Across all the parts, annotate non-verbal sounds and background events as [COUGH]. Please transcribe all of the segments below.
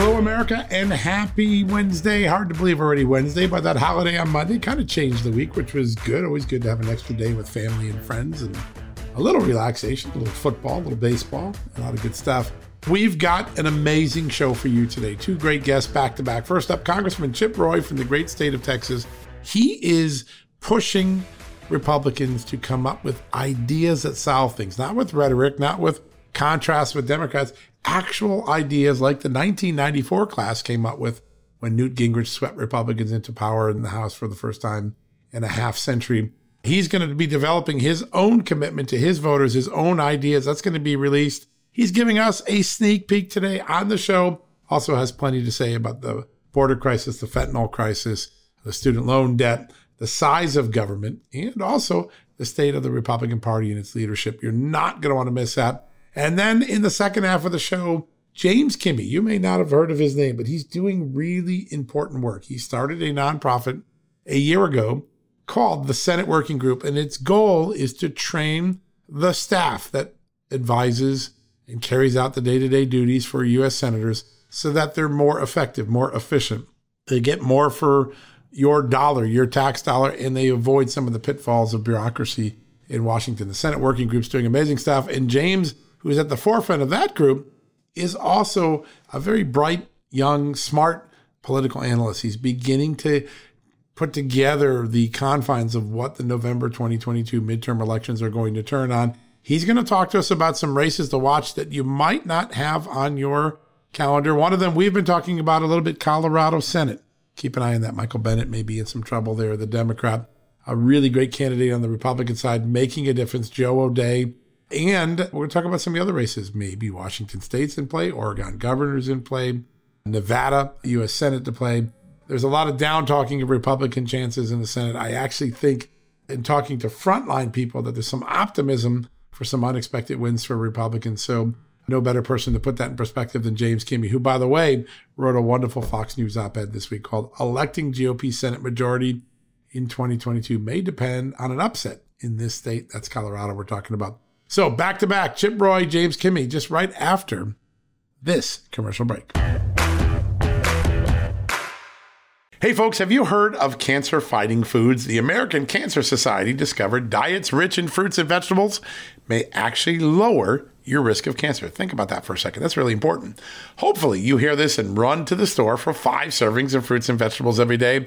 Hello, America, and happy Wednesday. Hard to believe already Wednesday, but that holiday on Monday kind of changed the week, which was good. Always good to have an extra day with family and friends and a little relaxation, a little football, a little baseball, a lot of good stuff. We've got an amazing show for you today. Two great guests back to back. First up, Congressman Chip Roy from the great state of Texas. He is pushing Republicans to come up with ideas that solve things, not with rhetoric, not with contrast with Democrats, actual ideas like the 1994 class came up with when Newt Gingrich swept Republicans into power in the House for the first time in a half century. He's going to be developing his own commitment to his voters, his own ideas. That's going to be released He's giving us a sneak peek today on the show. Also has plenty to say about the border crisis, the fentanyl crisis, the student loan debt, the size of government, and also the state of the Republican Party and its leadership. You're not going to want to miss that. And then in the second half of the show, James Kimmy, you may not have heard of his name, but he's doing really important work. He started a nonprofit a year ago called the Senate Working Group, and its goal is to train the staff that advises and carries out the day to day duties for U.S. senators so that they're more effective, more efficient. They get more for your dollar, your tax dollar, and they avoid some of the pitfalls of bureaucracy in Washington. The Senate Working Group's doing amazing stuff. And James, who is at the forefront of that group, is also a very bright, young, smart political analyst. He's beginning to put together the confines of what the November 2022 midterm elections are going to turn on He's going to talk to us about some races to watch that you might not have on your calendar. One of them we've been talking about a little bit Colorado Senate. Keep an eye on that. Michael Bennet may be in some trouble there, the Democrat. A really great candidate on the Republican side, making a difference, Joe O'Dea. And we're going to talk about some of the other races. Maybe Washington State's in play, Oregon governor's in play, Nevada, U.S. Senate to play. There's a lot of down talking of Republican chances in the Senate. I actually think, in talking to frontline people, that there's some optimism for some unexpected wins for Republicans. So, no better person to put that in perspective than James Kimmy, who, by the way, wrote a wonderful Fox News op ed this week called Electing GOP Senate Majority in 2022 May Depend on an Upset in this state. That's Colorado we're talking about. So, back to back, Chip Roy, James Kimmy, just right after this commercial break. Hey folks, have you heard of cancer fighting foods? The American Cancer Society discovered diets rich in fruits and vegetables may actually lower your risk of cancer. Think about that for a second. That's really important. Hopefully, you hear this and run to the store for five servings of fruits and vegetables every day.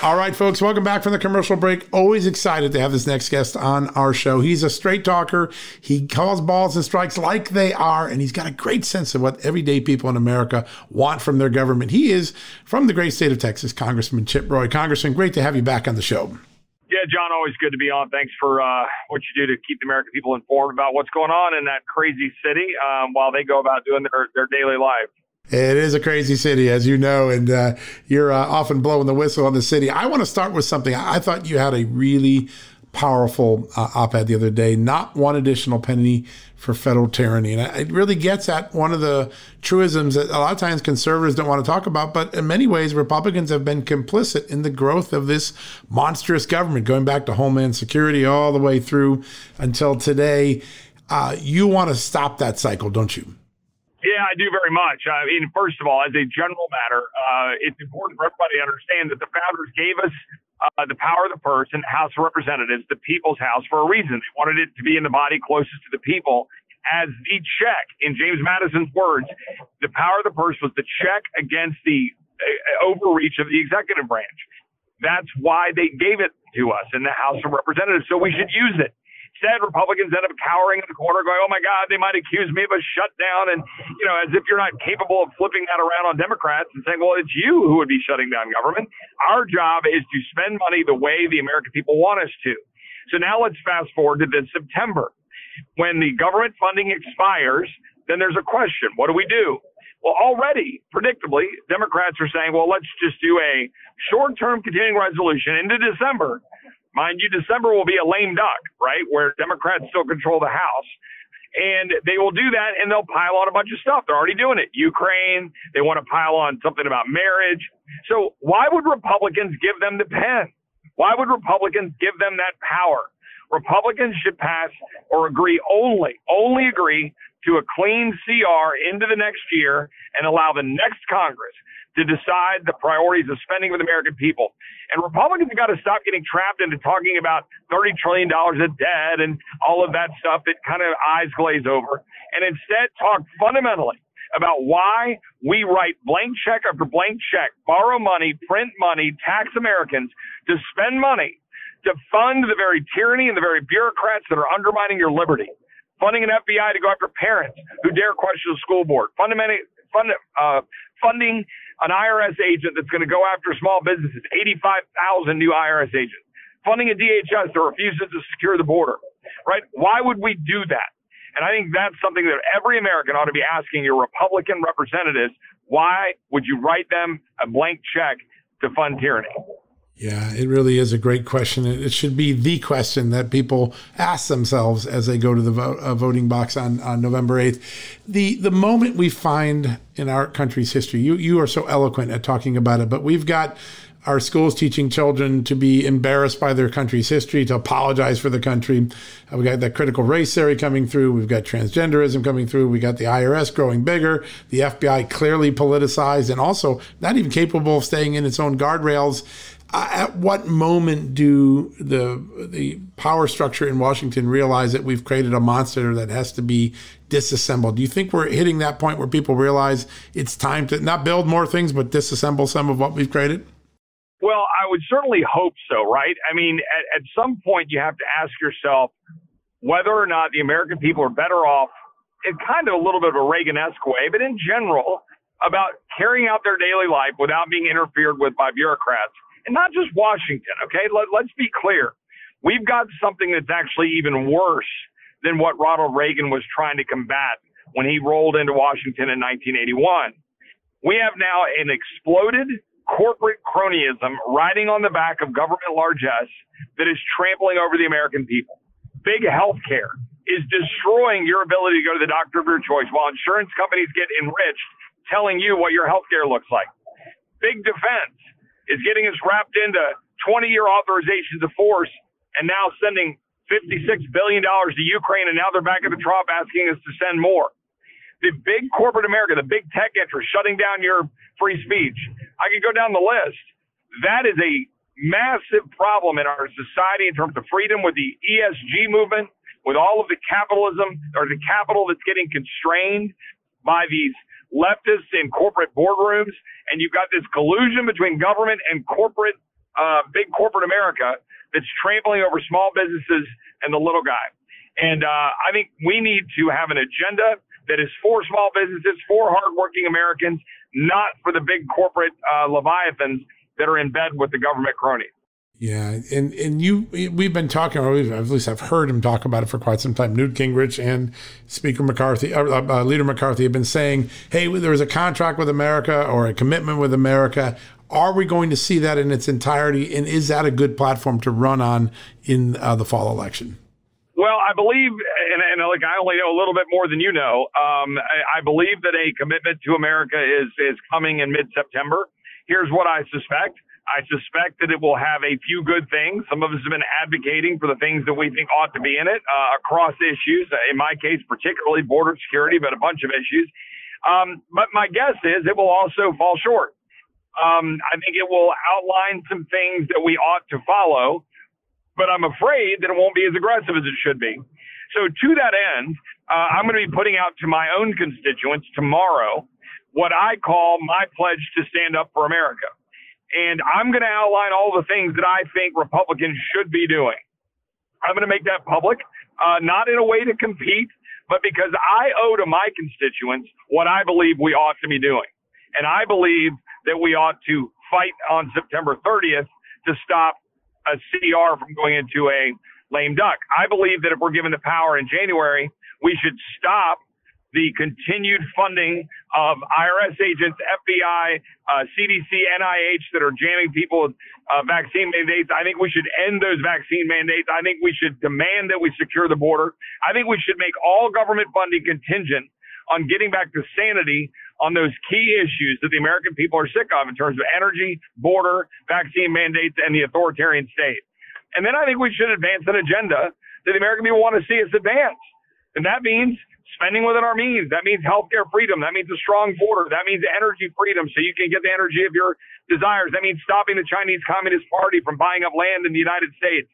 All right, folks, welcome back from the commercial break. Always excited to have this next guest on our show. He's a straight talker. He calls balls and strikes like they are, and he's got a great sense of what everyday people in America want from their government. He is from the great state of Texas, Congressman Chip Roy. Congressman, great to have you back on the show. Yeah, John, always good to be on. Thanks for uh, what you do to keep the American people informed about what's going on in that crazy city um, while they go about doing their, their daily life. It is a crazy city, as you know, and uh, you're uh, often blowing the whistle on the city. I want to start with something. I thought you had a really powerful uh, op-ed the other day. Not one additional penny for federal tyranny, and it really gets at one of the truisms that a lot of times conservatives don't want to talk about. But in many ways, Republicans have been complicit in the growth of this monstrous government, going back to Homeland Security all the way through until today. Uh, you want to stop that cycle, don't you? Yeah, I do very much. I mean, first of all, as a general matter, uh, it's important for everybody to understand that the founders gave us uh, the power of the purse and House of Representatives, the people's house, for a reason. They wanted it to be in the body closest to the people as the check. In James Madison's words, the power of the purse was the check against the uh, overreach of the executive branch. That's why they gave it to us in the House of Representatives. So we should use it. Instead, Republicans end up cowering in the corner, going, "Oh my God, they might accuse me of a shutdown," and you know, as if you're not capable of flipping that around on Democrats and saying, "Well, it's you who would be shutting down government." Our job is to spend money the way the American people want us to. So now let's fast forward to this September, when the government funding expires. Then there's a question: What do we do? Well, already, predictably, Democrats are saying, well, let's just do a short term continuing resolution into December Mind you, December will be a lame duck, right? Where Democrats still control the House. And they will do that and they'll pile on a bunch of stuff. They're already doing it. Ukraine, they want to pile on something about marriage. So why would Republicans give them the pen? Why would Republicans give them that power? Republicans should pass or agree only, only agree to a clean CR into the next year and allow the next Congress to decide the priorities of spending with American people. And Republicans have got to stop getting trapped into talking about $30 trillion of debt and all of that stuff that kind of eyes glaze over, and instead talk fundamentally about why we write blank check after blank check, borrow money, print money, tax Americans to spend money to fund the very tyranny and the very bureaucrats that are undermining your liberty. Funding an FBI to go after parents who dare question the school board. Fundamentally, fund, uh, funding an IRS agent that's going to go after small businesses. 85,000 new IRS agents. Funding a DHS that refuses to secure the border. Right? Why would we do that? And I think that's something that every American ought to be asking your Republican representatives. Why would you write them a blank check to fund tyranny? Yeah, it really is a great question. It should be the question that people ask themselves as they go to the vote, uh, voting box on, on November 8th. The the moment we find in our country's history, you you are so eloquent at talking about it, but we've got our schools teaching children to be embarrassed by their country's history, to apologize for the country. We've got that critical race theory coming through. We've got transgenderism coming through. We got the IRS growing bigger, the FBI clearly politicized and also not even capable of staying in its own guardrails Uh, at what moment do the the power structure in Washington realize that we've created a monster that has to be disassembled? Do you think we're hitting that point where people realize it's time to not build more things but disassemble some of what we've created? Well, I would certainly hope so, right? I mean, at, at some point you have to ask yourself whether or not the American people are better off in kind of a little bit of a Reagan-esque way, but in general, about carrying out their daily life without being interfered with by bureaucrats not just Washington. Okay, Let, let's be clear. We've got something that's actually even worse than what Ronald Reagan was trying to combat when he rolled into Washington in 1981. We have now an exploded corporate cronyism riding on the back of government largesse that is trampling over the American people. Big health care is destroying your ability to go to the doctor of your choice while insurance companies get enriched telling you what your health care looks like. Big defense is getting us wrapped into 20 year authorizations of force and now sending $56 billion to Ukraine, and now they're back at the trough asking us to send more. The big corporate America, the big tech interests shutting down your free speech. I could go down the list. That is a massive problem in our society in terms of freedom with the ESG movement, with all of the capitalism or the capital that's getting constrained by these leftists in corporate boardrooms, and you've got this collusion between government and corporate, uh, big corporate America that's trampling over small businesses and the little guy. And uh, I think we need to have an agenda that is for small businesses, for hardworking Americans, not for the big corporate uh, leviathans that are in bed with the government cronies. Yeah, and and you we've been talking, or at least I've heard him talk about it for quite some time. Newt Gingrich and Speaker McCarthy, uh, uh, Leader McCarthy, have been saying, "Hey, there was a contract with America or a commitment with America. Are we going to see that in its entirety? And is that a good platform to run on in uh, the fall election?" Well, I believe, and, and like I only know a little bit more than you know. Um, I, I believe that a commitment to America is is coming in mid September. Here's what I suspect I suspect that it will have a few good things. Some of us have been advocating for the things that we think ought to be in it uh, across issues. In my case, particularly border security, but a bunch of issues. Um, but my guess is it will also fall short. Um, I think it will outline some things that we ought to follow, but I'm afraid that it won't be as aggressive as it should be. So to that end, uh, I'm going to be putting out to my own constituents tomorrow what I call my pledge to stand up for America. And I'm going to outline all the things that I think Republicans should be doing. I'm going to make that public, uh, not in a way to compete, but because I owe to my constituents what I believe we ought to be doing. And I believe that we ought to fight on September 30th to stop a CR from going into a lame duck. I believe that if we're given the power in January, we should stop the continued funding of IRS agents, FBI, uh, CDC, NIH that are jamming people with uh, vaccine mandates. I think we should end those vaccine mandates. I think we should demand that we secure the border. I think we should make all government funding contingent on getting back to sanity on those key issues that the American people are sick of in terms of energy, border, vaccine mandates, and the authoritarian state. And then I think we should advance an agenda that the American people want to see us advance. And that means spending within our means. That means healthcare freedom. That means a strong border. That means energy freedom so you can get the energy of your desires. That means stopping the Chinese Communist Party from buying up land in the United States.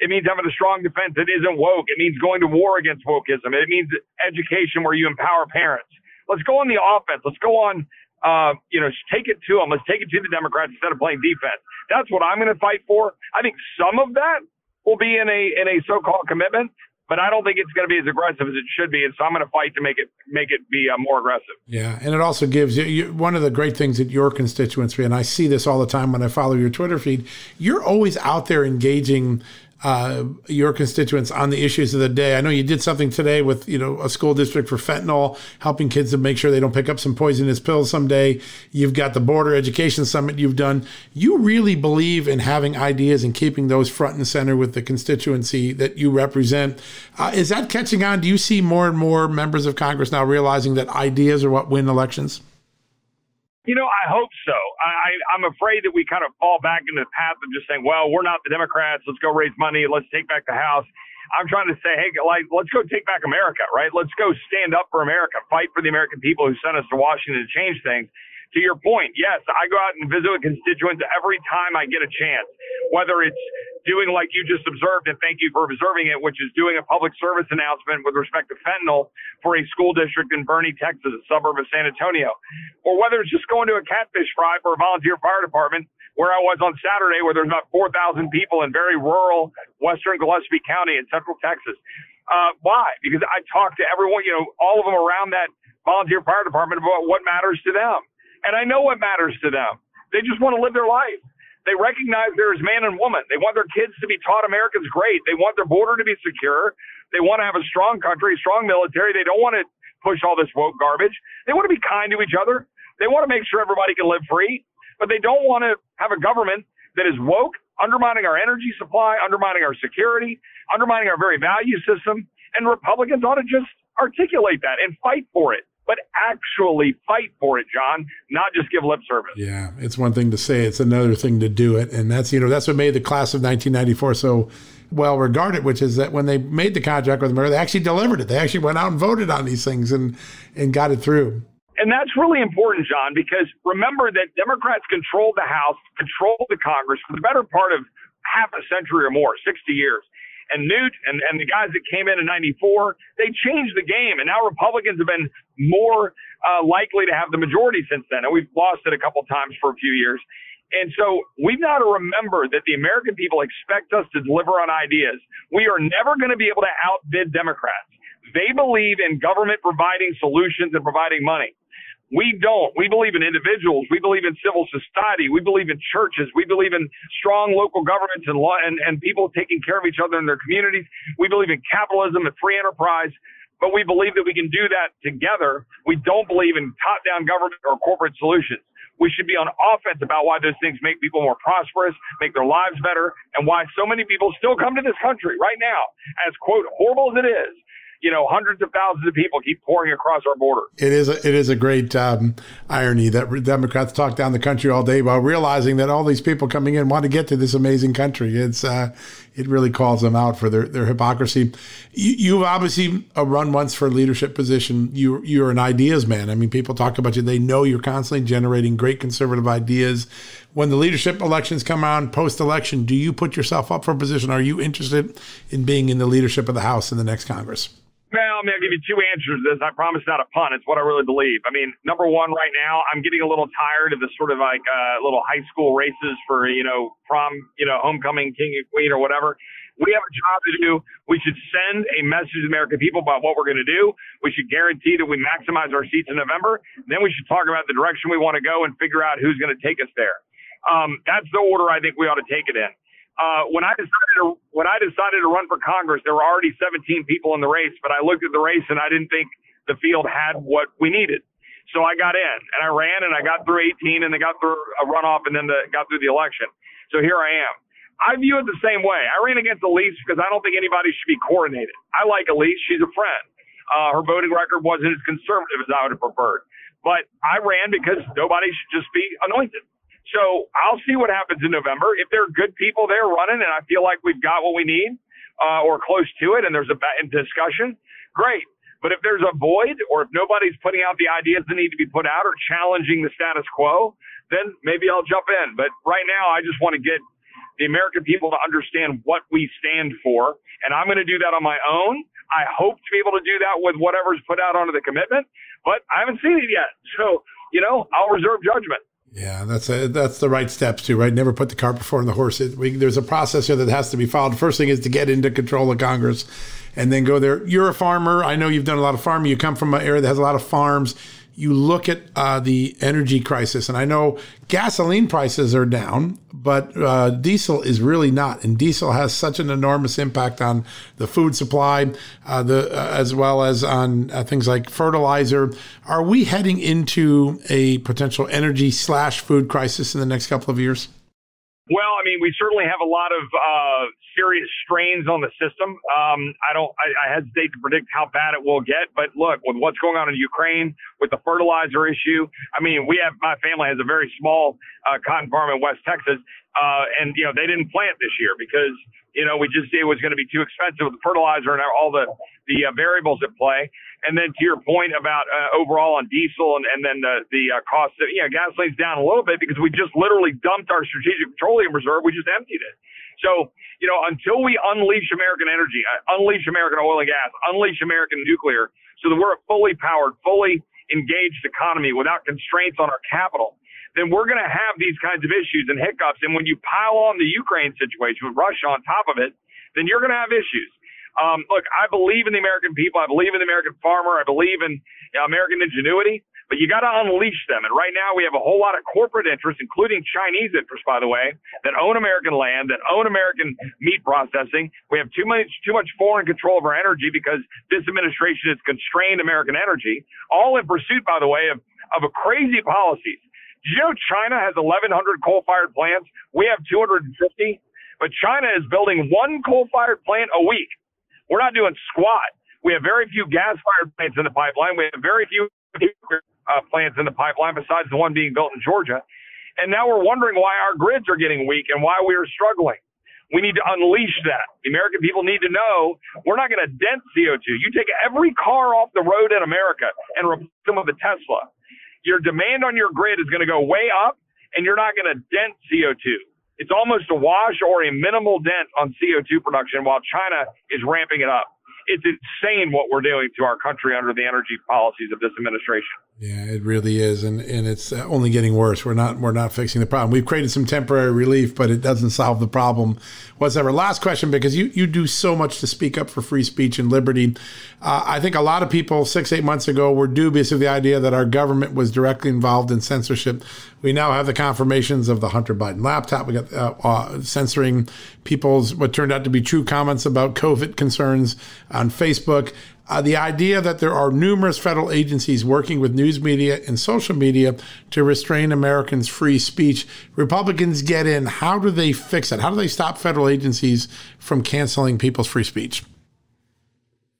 It means having a strong defense that isn't woke. It means going to war against wokeism. It means education where you empower parents. Let's go on the offense. Let's go on, uh, you know, take it to them. Let's take it to the Democrats instead of playing defense. That's what I'm going to fight for. I think some of that will be in a in a so-called commitment, but I don't think it's going to be as aggressive as it should be. And so I'm going to fight to make it make it be uh, more aggressive. Yeah, and it also gives you, you, one of the great things that your constituents, and I see this all the time when I follow your Twitter feed. You're always out there engaging uh, your constituents on the issues of the day. I know you did something today with you know a school district for fentanyl, helping kids to make sure they don't pick up some poisonous pills someday. You've got the border education summit you've done. You really believe in having ideas and keeping those front and center with the constituency that you represent. Uh, is that catching on? Do you see more and more members of Congress now realizing that ideas are what win elections? You know, I hope so. I, I'm afraid that we kind of fall back into the path of just saying, well, we're not the Democrats. Let's go raise money. Let's take back the House. I'm trying to say, hey, like, let's go take back America, right? Let's go stand up for America, fight for the American people who sent us to Washington to change things to your point, yes, I go out and visit with constituents every time I get a chance, whether it's doing like you just observed, and thank you for observing it, which is doing a public service announcement with respect to fentanyl for a school district in Boerne, Texas, a suburb of San Antonio, or whether it's just going to a catfish fry for a volunteer fire department where I was on Saturday, where there's about 4,000 people in very rural western Gillespie County in central Texas. Uh, why? Because I talk to everyone, you know, all of them around that volunteer fire department about what matters to them. And I know what matters to them. They just want to live their life. They recognize there is man and woman. They want their kids to be taught America's great. They want their border to be secure. They want to have a strong country, strong military. They don't want to push all this woke garbage. They want to be kind to each other. They want to make sure everybody can live free, but they don't want to have a government that is woke, undermining our energy supply, undermining our security, undermining our very value system. And Republicans ought to just articulate that and fight for it but actually fight for it, John, not just give lip service. Yeah, it's one thing to say, it's another thing to do it. And that's, you know, that's what made the class of 1994 so well regarded, which is that when they made the contract with America, they actually delivered it. They actually went out and voted on these things and, and got it through. And that's really important, John, because remember that Democrats controlled the House, controlled the Congress for the better part of half a century or more, 60 years and Newt and, and the guys that came in in 94, they changed the game. And now Republicans have been more uh, likely to have the majority since then. And we've lost it a couple times for a few years. And so we've got to remember that the American people expect us to deliver on ideas. We are never going to be able to outbid Democrats. They believe in government providing solutions and providing money. We don't. We believe in individuals. We believe in civil society. We believe in churches. We believe in strong local governments and law and, and people taking care of each other in their communities. We believe in capitalism and free enterprise, but we believe that we can do that together. We don't believe in top down government or corporate solutions. We should be on offense about why those things make people more prosperous, make their lives better, and why so many people still come to this country right now, as quote, horrible as it is, you know, hundreds of thousands of people keep pouring across our border. It is a, it is a great um, irony that Democrats talk down the country all day while realizing that all these people coming in want to get to this amazing country. It's uh, it really calls them out for their, their hypocrisy. You, you've obviously a run once for a leadership position. You you're an ideas man. I mean, people talk about you. They know you're constantly generating great conservative ideas. When the leadership elections come on post election, do you put yourself up for a position? Are you interested in being in the leadership of the House in the next Congress? Well, I mean, I'll give you two answers to this. I promise not a pun. It's what I really believe. I mean, number one, right now, I'm getting a little tired of the sort of like uh, little high school races for, you know, prom, you know, homecoming king and queen or whatever. We have a job to do. We should send a message to the American people about what we're going to do. We should guarantee that we maximize our seats in November. Then we should talk about the direction we want to go and figure out who's going to take us there. Um, that's the order I think we ought to take it in uh, when I decided to when I decided to run for Congress, there were already 17 people in the race, but I looked at the race and I didn't think the field had what we needed. So I got in and I ran and I got through 18 and they got through a runoff and then the, got through the election. So here I am. I view it the same way. I ran against Elise because I don't think anybody should be coordinated. I like Elise. She's a friend. Uh, her voting record wasn't as conservative as I would have preferred. But I ran because nobody should just be anointed. So I'll see what happens in November. If there are good people there running and I feel like we've got what we need uh, or close to it and there's a discussion, great. But if there's a void or if nobody's putting out the ideas that need to be put out or challenging the status quo, then maybe I'll jump in. But right now, I just want to get the American people to understand what we stand for. And I'm going to do that on my own. I hope to be able to do that with whatever's put out under the commitment, but I haven't seen it yet. So, you know, I'll reserve judgment. Yeah, that's a, that's the right steps too, right? Never put the cart before the horse. It, we, there's a process here that has to be followed. First thing is to get into control of Congress, and then go there. You're a farmer. I know you've done a lot of farming. You come from an area that has a lot of farms you look at uh, the energy crisis, and I know gasoline prices are down, but uh, diesel is really not, and diesel has such an enormous impact on the food supply, uh, the uh, as well as on uh, things like fertilizer. Are we heading into a potential energy slash food crisis in the next couple of years? Well, I mean, we certainly have a lot of uh, serious strains on the system. Um, I don't, I, I hesitate to predict how bad it will get, but look, with what's going on in Ukraine, with the fertilizer issue, I mean, we have my family has a very small uh, cotton farm in West Texas, uh, and you know they didn't plant this year because you know we just it was going to be too expensive with the fertilizer and all the the uh, variables at play. And then to your point about uh, overall on diesel and, and then the, the uh, cost of, yeah, gasoline's down a little bit because we just literally dumped our strategic petroleum reserve. We just emptied it. So, you know, until we unleash American energy, uh, unleash American oil and gas, unleash American nuclear, so that we're a fully powered, fully engaged economy without constraints on our capital, then we're going to have these kinds of issues and hiccups. And when you pile on the Ukraine situation with Russia on top of it, then you're going to have issues. Um, look, I believe in the American people. I believe in the American farmer. I believe in you know, American ingenuity, but you got to unleash them. And right now we have a whole lot of corporate interests, including Chinese interests, by the way, that own American land, that own American meat processing. We have too much, too much foreign control of our energy because this administration has constrained American energy, all in pursuit, by the way, of, of a crazy policies. Do you know China has 1,100 coal-fired plants? We have 250, but China is building one coal-fired plant a week. We're not doing squat. We have very few gas fired plants in the pipeline. We have very few uh, plants in the pipeline besides the one being built in Georgia. And now we're wondering why our grids are getting weak and why we are struggling. We need to unleash that. The American people need to know we're not going to dent CO2. You take every car off the road in America and replace them with a Tesla. Your demand on your grid is going to go way up and you're not going to dent CO2 it's almost a wash or a minimal dent on CO2 production while China is ramping it up. It's insane what we're doing to our country under the energy policies of this administration. Yeah, it really is, and and it's only getting worse. We're not we're not fixing the problem. We've created some temporary relief, but it doesn't solve the problem whatsoever. Last question, because you you do so much to speak up for free speech and liberty. Uh, I think a lot of people six eight months ago were dubious of the idea that our government was directly involved in censorship. We now have the confirmations of the Hunter Biden laptop. We got uh, uh, censoring people's what turned out to be true comments about COVID concerns on Facebook. Uh, the idea that there are numerous federal agencies working with news media and social media to restrain Americans' free speech. Republicans get in. How do they fix it? How do they stop federal agencies from canceling people's free speech?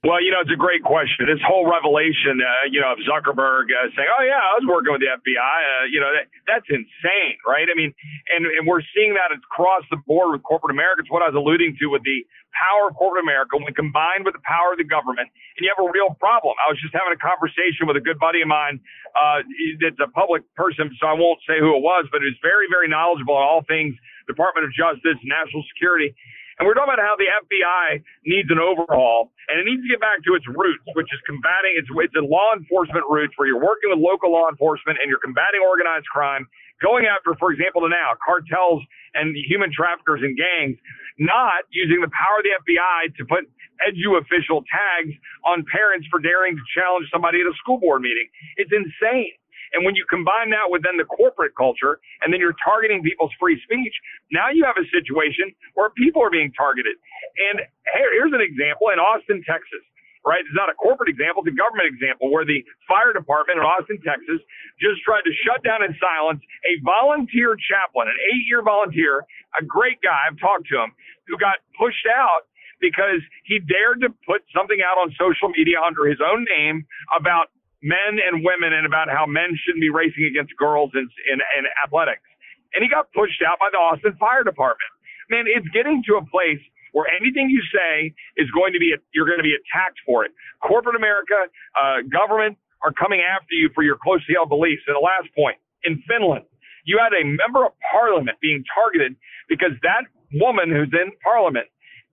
Well, you know, it's a great question. This whole revelation, uh, you know, of Zuckerberg uh, saying, "Oh yeah, I was working with the FBI," uh, you know, that, that's insane, right? I mean, and, and we're seeing that across the board with corporate America. It's what I was alluding to with the power of corporate America when combined with the power of the government, and you have a real problem. I was just having a conversation with a good buddy of mine uh, that's a public person, so I won't say who it was, but he's very, very knowledgeable on all things Department of Justice, national security. And we're talking about how the FBI needs an overhaul and it needs to get back to its roots, which is combating its, it's law enforcement roots where you're working with local law enforcement and you're combating organized crime, going after, for example, the now cartels and human traffickers and gangs, not using the power of the FBI to put edu official tags on parents for daring to challenge somebody at a school board meeting. It's insane. And when you combine that with then the corporate culture, and then you're targeting people's free speech, now you have a situation where people are being targeted. And here's an example in Austin, Texas. Right, it's not a corporate example; it's a government example where the fire department in Austin, Texas, just tried to shut down and silence a volunteer chaplain, an eight-year volunteer, a great guy. I've talked to him, who got pushed out because he dared to put something out on social media under his own name about men and women and about how men shouldn't be racing against girls in, in, in athletics. And he got pushed out by the Austin Fire Department. Man, it's getting to a place where anything you say is going to be, you're going to be attacked for it. Corporate America, uh, government are coming after you for your closely held beliefs. And the last point, in Finland, you had a member of parliament being targeted because that woman who's in parliament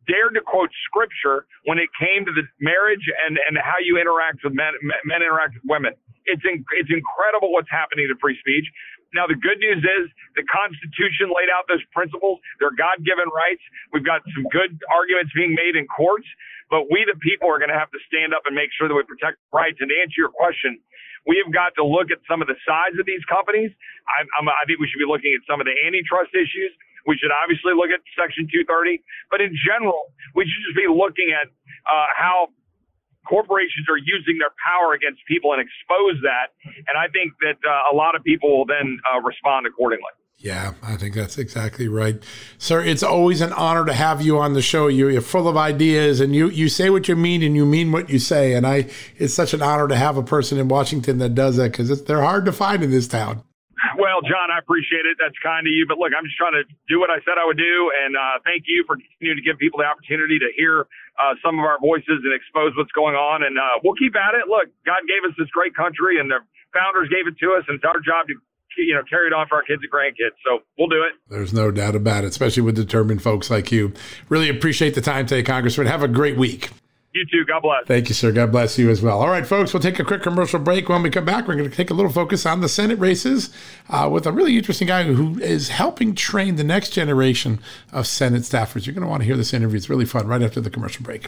dared to quote scripture when it came to the marriage and, and how you interact with men, men interact with women. It's, in, it's incredible what's happening to free speech. Now, the good news is the Constitution laid out those principles. They're God given rights. We've got some good arguments being made in courts, but we, the people, are going to have to stand up and make sure that we protect rights. And to answer your question, we have got to look at some of the size of these companies. I, I'm, I think we should be looking at some of the antitrust issues. We should obviously look at Section 230, but in general, we should just be looking at uh, how corporations are using their power against people and expose that. And I think that uh, a lot of people will then uh, respond accordingly. Yeah, I think that's exactly right. Sir, it's always an honor to have you on the show. You're full of ideas and you, you say what you mean and you mean what you say. And I, it's such an honor to have a person in Washington that does that because they're hard to find in this town. Well, John, I appreciate it. That's kind of you. But look, I'm just trying to do what I said I would do. And uh, thank you for continuing to give people the opportunity to hear uh, some of our voices and expose what's going on. And uh, we'll keep at it. Look, God gave us this great country, and the founders gave it to us, and it's our job to you know carry it on for our kids and grandkids. So we'll do it. There's no doubt about it, especially with determined folks like you. Really appreciate the time today, Congressman. Have a great week. You too. God bless. Thank you, sir. God bless you as well. All right, folks, we'll take a quick commercial break. When we come back, we're going to take a little focus on the Senate races uh, with a really interesting guy who is helping train the next generation of Senate staffers. You're going to want to hear this interview. It's really fun right after the commercial break.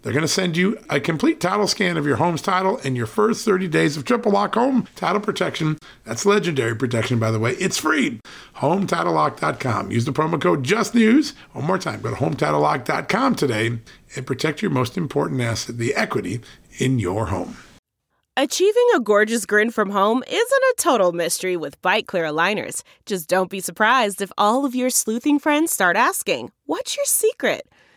They're going to send you a complete title scan of your home's title and your first 30 days of triple lock home title protection. That's legendary protection, by the way. It's free. HomeTitleLock.com. Use the promo code JUSTNEWS. One more time, go to HomeTitleLock.com today and protect your most important asset, the equity in your home. Achieving a gorgeous grin from home isn't a total mystery with Byte clear aligners. Just don't be surprised if all of your sleuthing friends start asking, What's your secret?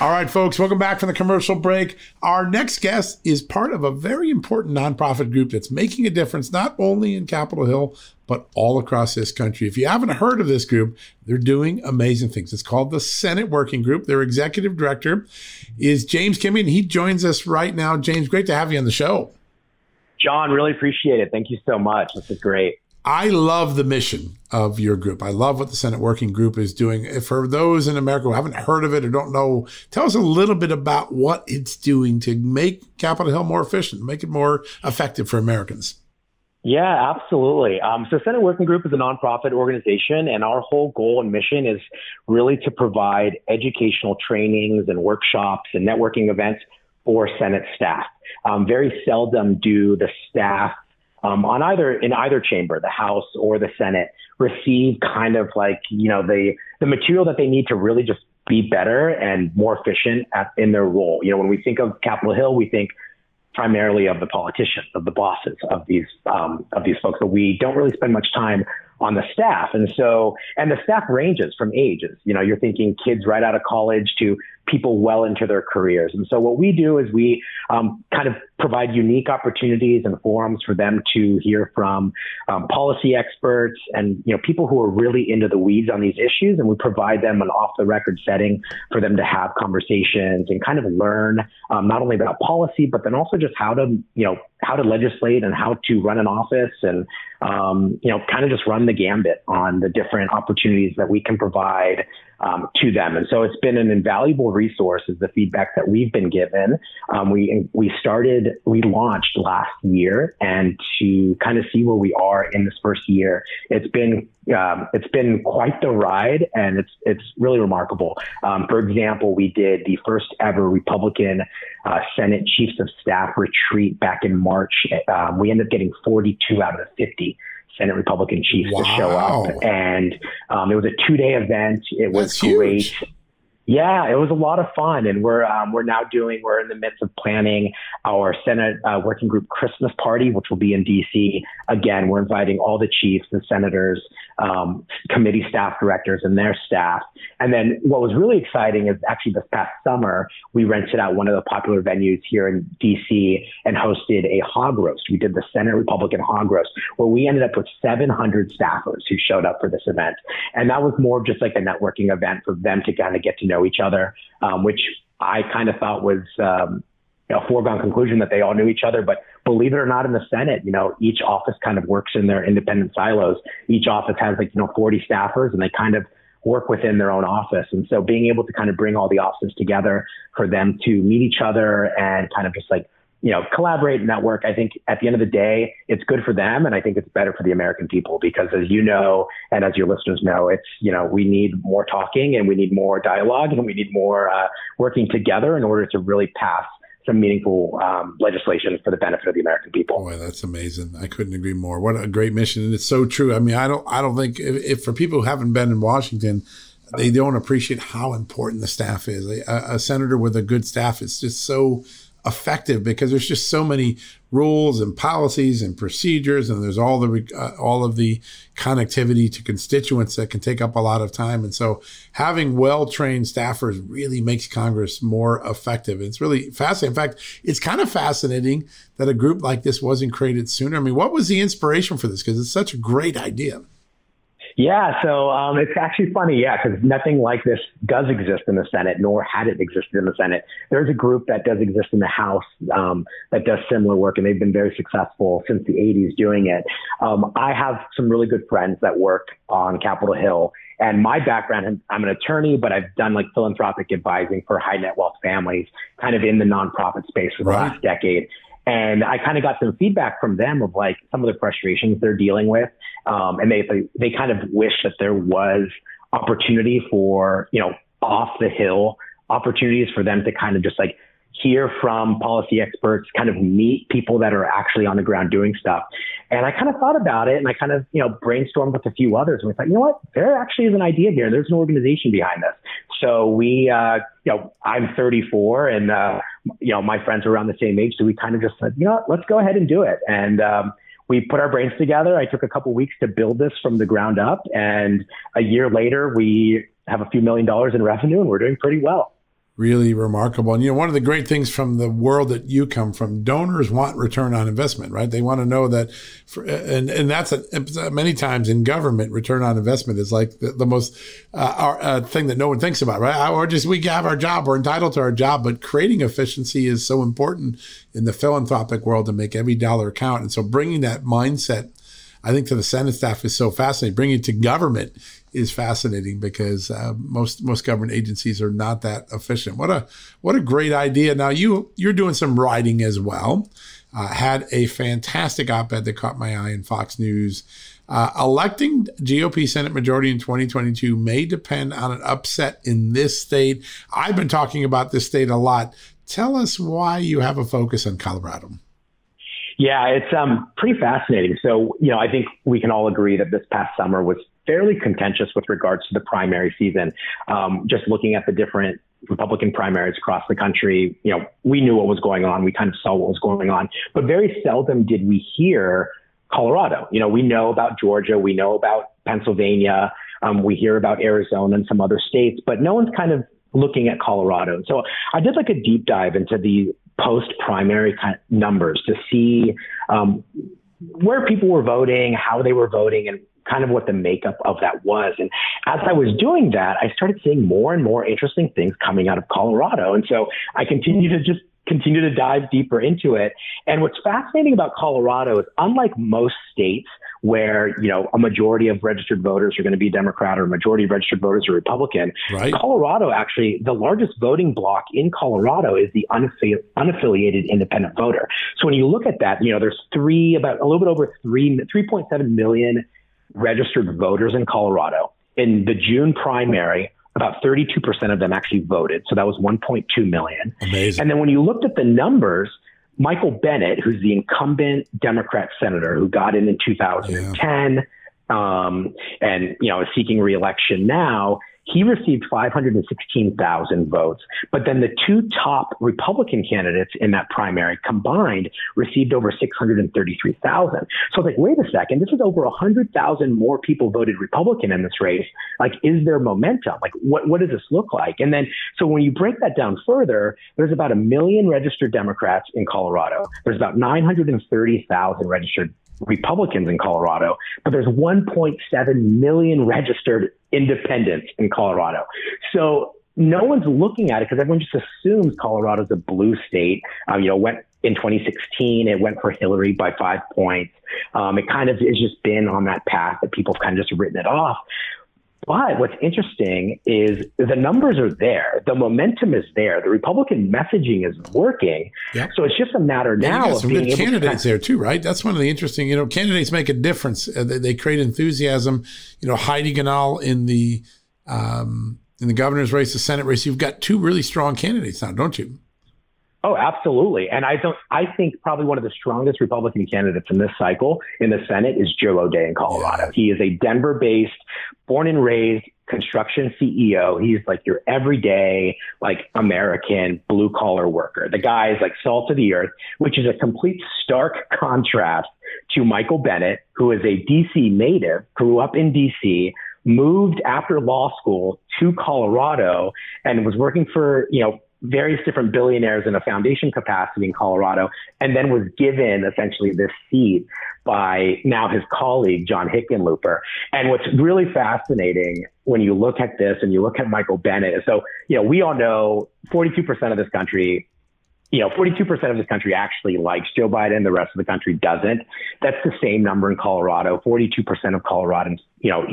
All right, folks, welcome back from the commercial break. Our next guest is part of a very important nonprofit group that's making a difference not only in Capitol Hill, but all across this country. If you haven't heard of this group, they're doing amazing things. It's called the Senate Working Group. Their executive director is James Kimmy, and he joins us right now. James, great to have you on the show. John, really appreciate it. Thank you so much. This is great. I love the mission of your group. I love what the Senate Working Group is doing. For those in America who haven't heard of it or don't know, tell us a little bit about what it's doing to make Capitol Hill more efficient, make it more effective for Americans. Yeah, absolutely. Um, so, Senate Working Group is a nonprofit organization, and our whole goal and mission is really to provide educational trainings and workshops and networking events for Senate staff. Um, very seldom do the staff um, on either in either chamber, the House or the Senate, receive kind of like you know the the material that they need to really just be better and more efficient at, in their role. You know, when we think of Capitol Hill, we think primarily of the politicians, of the bosses of these um, of these folks, but we don't really spend much time on the staff. And so, and the staff ranges from ages. You know, you're thinking kids right out of college to people well into their careers. And so, what we do is we um, kind of provide unique opportunities and forums for them to hear from um, policy experts and you know people who are really into the weeds on these issues, and we provide them an off-the-record setting for them to have conversations and kind of learn um, not only about policy, but then also just how to you know how to legislate and how to run an office and um, you know kind of just run the gambit on the different opportunities that we can provide um, to them. And so it's been an invaluable resource is the feedback that we've been given. Um, we we started we launched last year, and to kind of see where we are in this first year, it's been um, it's been quite the ride, and it's it's really remarkable. Um, for example, we did the first ever Republican uh, Senate Chiefs of Staff retreat back in March. Um, we ended up getting 42 out of the 50 Senate Republican chiefs wow. to show up. And um, it was a two day event. It was That's great. Huge. Yeah, it was a lot of fun, and we're um, we're now doing. We're in the midst of planning our Senate uh, Working Group Christmas party, which will be in D.C. Again, we're inviting all the chiefs, the senators, um, committee staff directors, and their staff. And then what was really exciting is actually this past summer we rented out one of the popular venues here in D.C. and hosted a hog roast. We did the Senate Republican hog roast, where we ended up with 700 staffers who showed up for this event, and that was more of just like a networking event for them to kind of get to know each other, um, which I kind of thought was um, a foregone conclusion that they all knew each other. But believe it or not, in the Senate, you know, each office kind of works in their independent silos. Each office has like, you know, 40 staffers and they kind of work within their own office. And so being able to kind of bring all the offices together for them to meet each other and kind of just like you know, collaborate, and network. I think at the end of the day, it's good for them. And I think it's better for the American people because as you know, and as your listeners know, it's, you know, we need more talking and we need more dialogue and we need more uh, working together in order to really pass some meaningful um, legislation for the benefit of the American people. Boy, that's amazing. I couldn't agree more. What a great mission. And it's so true. I mean, I don't, I don't think if, if for people who haven't been in Washington, they don't appreciate how important the staff is. A, a senator with a good staff is just so effective because there's just so many rules and policies and procedures and there's all the uh, all of the connectivity to constituents that can take up a lot of time. And so having well-trained staffers really makes congress more effective. It's really fascinating. In fact it's kind of fascinating that a group like this wasn't created sooner. I mean what was the inspiration for this? Because it's such a great idea yeah, so um, it's actually funny, yeah, because nothing like this does exist in the Senate, nor had it existed in the Senate. There's a group that does exist in the House um, that does similar work, and they've been very successful since the 80s doing it. Um, I have some really good friends that work on Capitol Hill, and my background, I'm an attorney, but I've done like philanthropic advising for high net wealth families, kind of in the nonprofit space for the right. last decade. And I kind of got some feedback from them of like some of the frustrations they're dealing with. Um, and they, they, they kind of wish that there was opportunity for, you know, off the hill opportunities for them to kind of just like hear from policy experts, kind of meet people that are actually on the ground doing stuff. And I kind of thought about it and I kind of, you know, brainstormed with a few others and we thought, you know what, there actually is an idea here. There's an organization behind this. So we, uh, you know, I'm 34 and, uh, you know, my friends are around the same age. So we kind of just said, you know what, let's go ahead and do it. And, um, we put our brains together. I took a couple weeks to build this from the ground up. And a year later, we have a few million dollars in revenue and we're doing pretty well really remarkable. And you know, one of the great things from the world that you come from, donors want return on investment, right? They want to know that, for, and and that's a, many times in government, return on investment is like the, the most uh, our, uh, thing that no one thinks about, right? Or just we have our job, we're entitled to our job, but creating efficiency is so important in the philanthropic world to make every dollar count. And so bringing that mindset I think to the Senate staff is so fascinating. Bringing it to government is fascinating because uh, most most government agencies are not that efficient. What a what a great idea! Now you you're doing some writing as well. Uh, had a fantastic op-ed that caught my eye in Fox News. Uh, electing GOP Senate majority in 2022 may depend on an upset in this state. I've been talking about this state a lot. Tell us why you have a focus on Colorado. Yeah, it's um, pretty fascinating. So, you know, I think we can all agree that this past summer was fairly contentious with regards to the primary season. Um, just looking at the different Republican primaries across the country, you know, we knew what was going on. We kind of saw what was going on, but very seldom did we hear Colorado. You know, we know about Georgia, we know about Pennsylvania, um, we hear about Arizona and some other states, but no one's kind of looking at Colorado. So I did like a deep dive into the post primary kind of numbers to see um, where people were voting, how they were voting, and kind of what the makeup of that was. And as I was doing that, I started seeing more and more interesting things coming out of Colorado. And so I continued to just continue to dive deeper into it. And what's fascinating about Colorado is unlike most states where, you know, a majority of registered voters are going to be Democrat or a majority of registered voters are Republican. Right. Colorado actually, the largest voting block in Colorado is the unaffi- unaffiliated independent voter. So when you look at that, you know, there's three, about a little bit over three, 3.7 million registered voters in Colorado. In the June primary, about 32% of them actually voted. So that was 1.2 million. Amazing. And then when you looked at the numbers, Michael Bennet, who's the incumbent Democrat senator who got in in 2010 yeah. um, and you know is seeking reelection now, he received 516,000 votes. But then the two top Republican candidates in that primary combined received over 633,000. So I was like, wait a second, this is over 100,000 more people voted Republican in this race. Like, is there momentum? Like, what, what does this look like? And then, so when you break that down further, there's about a million registered Democrats in Colorado. There's about 930,000 registered Republicans in Colorado, but there's 1.7 million registered independents in Colorado. So no one's looking at it because everyone just assumes Colorado's a blue state. Um, you know, went in 2016, it went for Hillary by five points. Um, it kind of has just been on that path that people have kind of just written it off. But what's interesting is the numbers are there. The momentum is there. The Republican messaging is working. Yep. So it's just a matter now of some good candidates to there too, right? That's one of the interesting. You know, candidates make a difference. Uh, they, they, create enthusiasm. You know, Heidi Ganahl in the um, in the governor's race, the Senate race. You've got two really strong candidates now, don't you? Oh, absolutely. And I don't, I think probably one of the strongest Republican candidates in this cycle in the Senate is Joe O'Dea in Colorado. Yeah. He is a Denver based, born and raised construction CEO. He's like your everyday, like American blue collar worker. The guy is like salt of the earth, which is a complete stark contrast to Michael Bennet, who is a DC native, grew up in DC, moved after law school to Colorado and was working for, you know, various different billionaires in a foundation capacity in Colorado, and then was given essentially this seat by now his colleague, John Hickenlooper. And what's really fascinating when you look at this and you look at Michael Bennet, so, you know, we all know 42% of this country you know, 42% of this country actually likes Joe Biden. The rest of the country doesn't. That's the same number in Colorado. 42% of Coloradans, you know,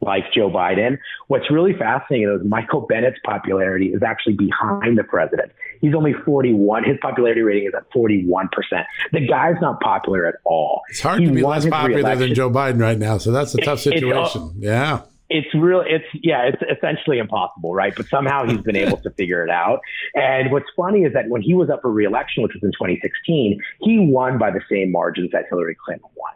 like Joe Biden. What's really fascinating is Michael Bennet's popularity is actually behind the president. He's only 41. His popularity rating is at 41%. The guy's not popular at all. It's hard he to be less popular re-election. than Joe Biden right now. So that's a tough situation. It's, yeah. It's real. It's yeah. It's essentially impossible, right? But somehow he's been able to figure it out. And what's funny is that when he was up for reelection, which was in 2016, he won by the same margins that Hillary Clinton won.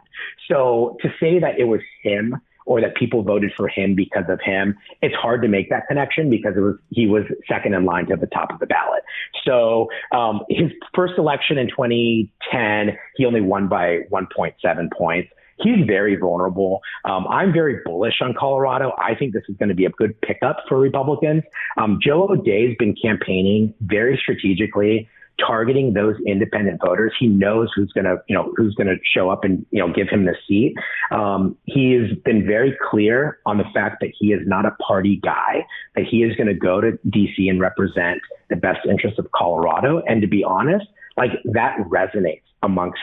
So to say that it was him or that people voted for him because of him. It's hard to make that connection because it was he was second in line to the top of the ballot. So um, his first election in 2010, he only won by 1.7 points. He's very vulnerable. Um, I'm very bullish on Colorado. I think this is going to be a good pickup for Republicans. Um, Joe O'Dea's been campaigning very strategically targeting those independent voters. He knows who's going to, you know, who's going to show up and, you know, give him the seat. Um, he has been very clear on the fact that he is not a party guy, that he is going to go to DC and represent the best interests of Colorado. And to be honest, like that resonates amongst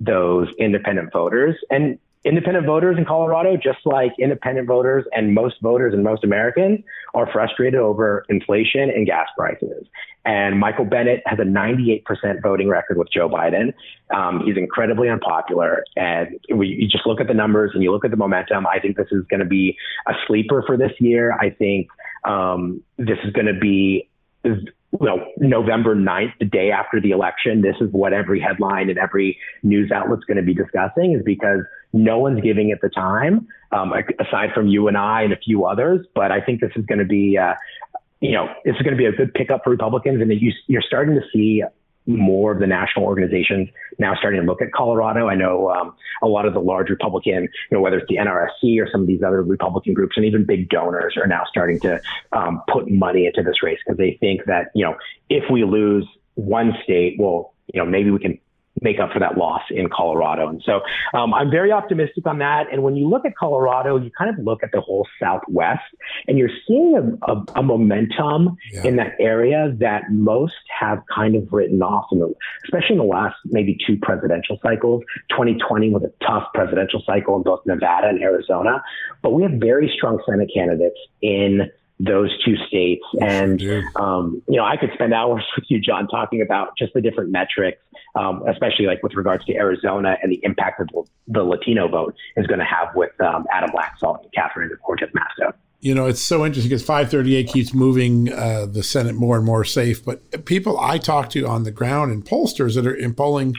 those independent voters. And independent voters in Colorado, just like independent voters and most voters and most Americans, are frustrated over inflation and gas prices. And Michael Bennet has a 98% voting record with Joe Biden. Um, he's incredibly unpopular. And we, you just look at the numbers and you look at the momentum. I think this is going to be a sleeper for this year. I think um, this is going to be November 9th, the day after the election, this is what every headline and every news outlet's going to be discussing is because no one's giving it the time, um, aside from you and I and a few others. But I think this is going to be, uh, you know, this is going to be a good pickup for Republicans. And you, you're starting to see more of the national organizations now starting to look at Colorado. I know um, a lot of the large Republican, you know, whether it's the NRSC or some of these other Republican groups, and even big donors are now starting to um, put money into this race because they think that you know if we lose one state, well, you know, maybe we can make up for that loss in Colorado. And so um, I'm very optimistic on that. And when you look at Colorado, you kind of look at the whole Southwest and you're seeing a, a, a momentum yeah. in that area that most have kind of written off, in the, especially in the last maybe two presidential cycles. 2020 was a tough presidential cycle in both Nevada and Arizona, but we have very strong Senate candidates in those two states. And, um, you know, I could spend hours [LAUGHS] with you, John, talking about just the different metrics, um, especially like with regards to Arizona and the impact that the Latino vote is going to have with um, Adam Laxalt and Catherine Cortez Masto. You know, it's so interesting because 538 keeps moving uh, the Senate more and more safe. But people I talk to on the ground and pollsters that are in polling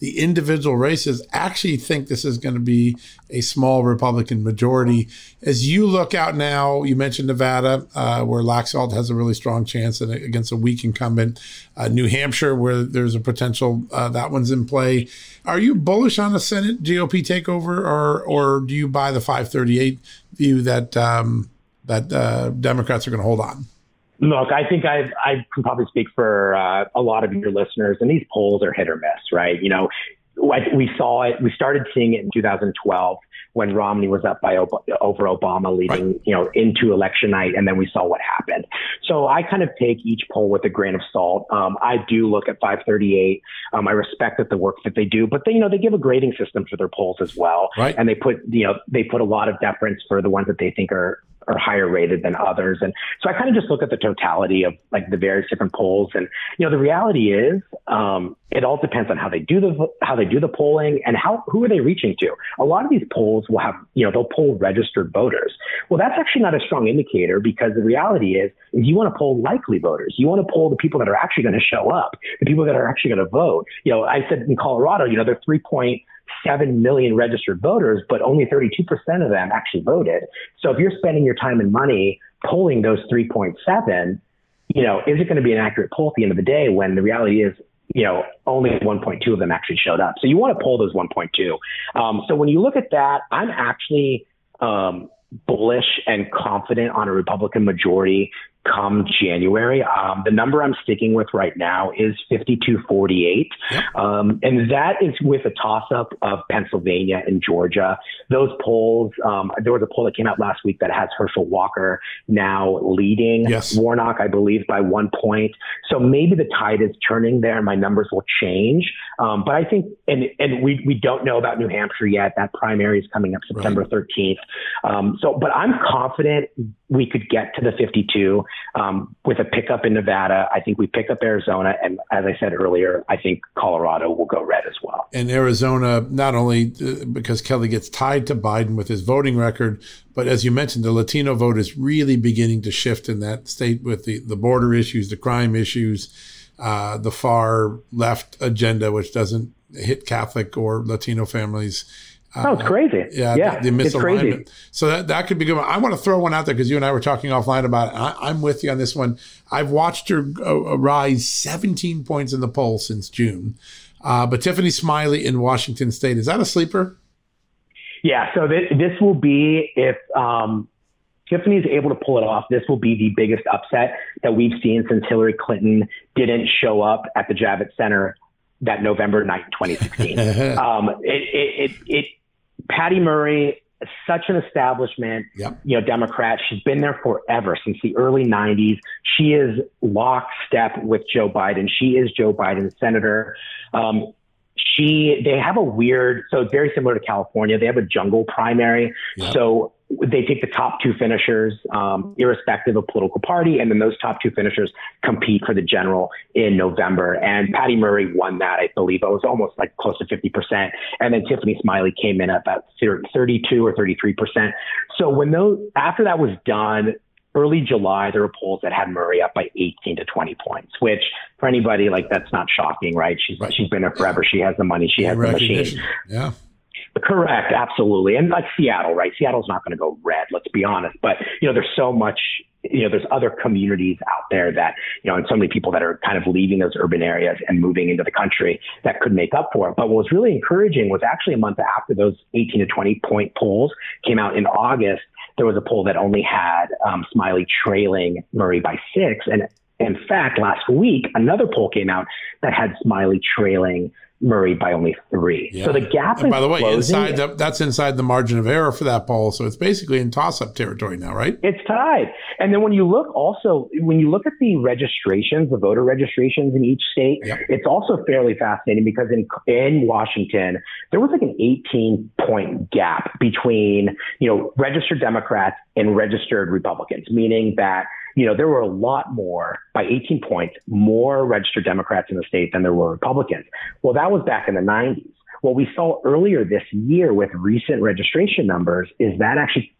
the individual races actually think this is going to be a small Republican majority. As you look out now, you mentioned Nevada, uh, where Laxalt has a really strong chance against a weak incumbent. Uh, New Hampshire, where there's a potential uh, that one's in play. Are you bullish on a Senate GOP takeover, or or do you buy the 538 view that um, that uh, Democrats are going to hold on? Look, I think I I can probably speak for uh, a lot of your listeners, and these polls are hit or miss, right? You know, we saw it. We started seeing it in 2012 when Romney was up by over Obama leading, right. you know, into election night, and then we saw what happened. So I kind of take each poll with a grain of salt. Um, I do look at 538. Um, I respect that the work that they do, but they, you know, they give a grading system for their polls as well, right. and they put, you know, they put a lot of deference for the ones that they think are are higher rated than others. And so I kind of just look at the totality of like the various different polls. And, you know, the reality is, um, it all depends on how they do the, how they do the polling and how, who are they reaching to? A lot of these polls will have, you know, they'll poll registered voters. Well, that's actually not a strong indicator because the reality is, is you want to poll likely voters. You want to poll the people that are actually going to show up, the people that are actually going to vote. You know, I said in Colorado, you know, they're three point 7 million registered voters, but only 32% of them actually voted. So if you're spending your time and money polling those 3.7, you know, is it going to be an accurate poll at the end of the day when the reality is, you know, only 1.2 of them actually showed up. So you want to poll those 1.2. Um, so when you look at that, I'm actually um, bullish and confident on a Republican majority come January. Um, the number I'm sticking with right now is 5248. Yep. Um, and that is with a toss up of Pennsylvania and Georgia. Those polls, um, there was a poll that came out last week that has Herschel Walker now leading yes. Warnock, I believe, by one point. So maybe the tide is turning there and my numbers will change. Um, but I think, and, and we, we don't know about New Hampshire yet. That primary is coming up September right. 13th. Um, so, but I'm confident we could get to the 52 um, with a pickup in Nevada. I think we pick up Arizona, and as I said earlier, I think Colorado will go red as well. And Arizona, not only uh, because Kelly gets tied to Biden with his voting record, but as you mentioned, the Latino vote is really beginning to shift in that state with the, the border issues, the crime issues, uh, the far left agenda, which doesn't hit Catholic or Latino families Oh, it's crazy. yeah, yeah, the, the misalignment. So that, that could be good. I want to throw one out there because you and I were talking offline about it. I, am with you on this one. I've watched her uh, rise 17 points in the poll since June. Uh, but Tiffany Smiley in Washington State, is that a sleeper? Yeah, so this, this will be if um, Tiffany is able to pull it off. This will be the biggest upset that we've seen since Hillary Clinton didn't show up at the Javits Center that November night, 2016. [LAUGHS] um, it, it, it, it Patty Murray, such an establishment, yep. you know, Democrat. She's been there forever since the early 90s. She is lockstep with Joe Biden. She is Joe Biden's senator. Um, she, they have a weird, so it's very similar to California. They have a jungle primary. Yep. So they take the top two finishers, um, irrespective of political party, and then those top two finishers compete for the general in November. And Patty Murray won that, I believe. It was almost like close to 50%. And then Tiffany Smiley came in at about 32 or 33%. So when those, after that was done, early July, there were polls that had Murray up by 18 to 20 points, which for anybody, like, that's not shocking, right? She's, right. she's been there forever. She has the money. She has the machine. Yeah. Correct, absolutely. And like Seattle, right? Seattle's not going to go red, let's be honest. But, you know, there's so much, you know, there's other communities out there that, you know, and so many people that are kind of leaving those urban areas and moving into the country that could make up for it. But what was really encouraging was actually a month after those 18 to 20 point polls came out in August, there was a poll that only had um, Smiley trailing Murray by six. And in fact, last week, another poll came out that had Smiley trailing Murray by only three. Yeah. So the gap. And by the way, inside the, that's inside the margin of error for that poll. So it's basically in toss-up territory now, right? It's tied. And then when you look also when you look at the registrations, the voter registrations in each state, yep. it's also fairly fascinating because in in Washington there was like an 18 point gap between you know registered Democrats and registered Republicans, meaning that you know, there were a lot more, by 18 points, more registered Democrats in the state than there were Republicans. Well, that was back in the 90s. What we saw earlier this year with recent registration numbers is that actually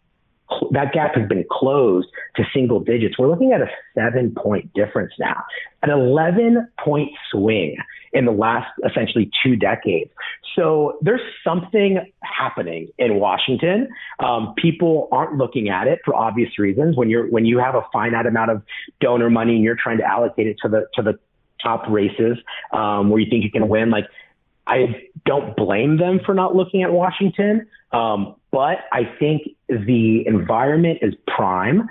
that gap has been closed to single digits. We're looking at a seven point difference now, an 11 point swing in the last essentially two decades. So there's something happening in Washington. Um, people aren't looking at it for obvious reasons. When you're when you have a finite amount of donor money and you're trying to allocate it to the to the top races um, where you think you can win, like I don't blame them for not looking at Washington, um, but I think the environment is prime.